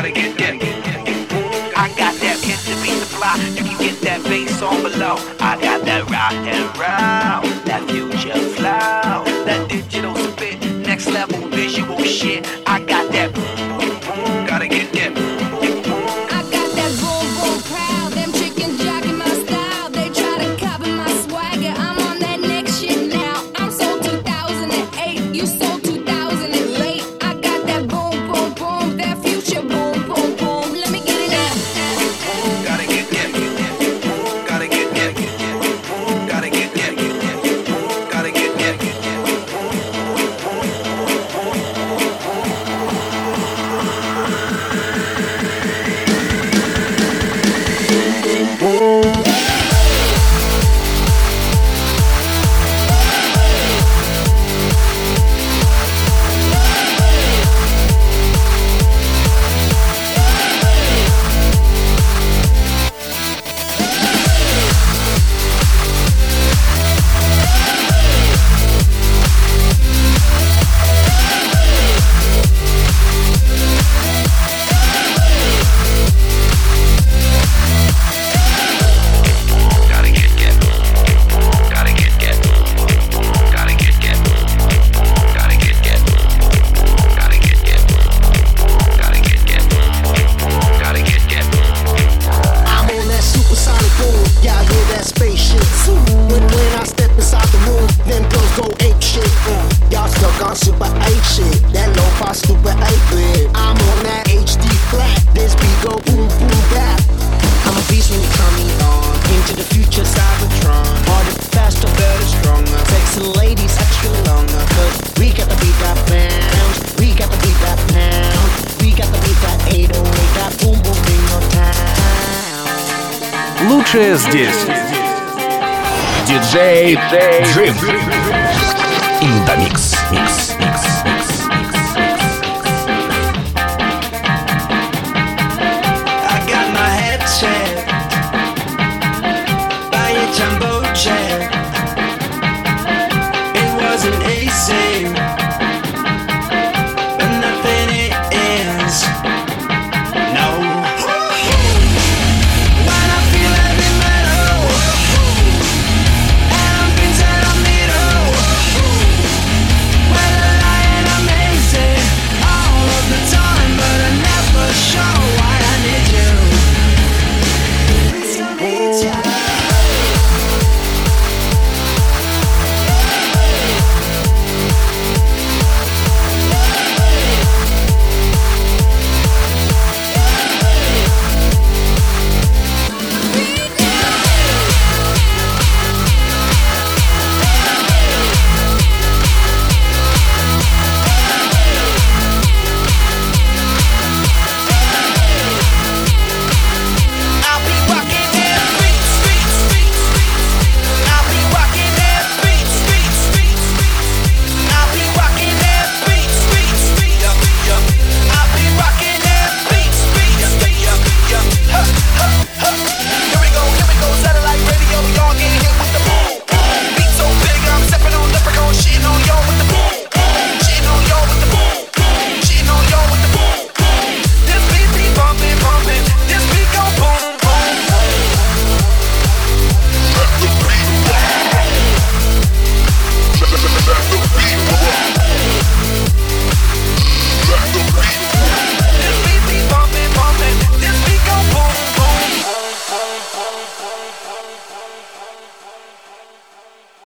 gotta get that. I got that pitch to be the fly. You can get that bass on below. I got that rock and roll. Лучшее здесь. Диджей Джим. Индомикс. Микс. Микс.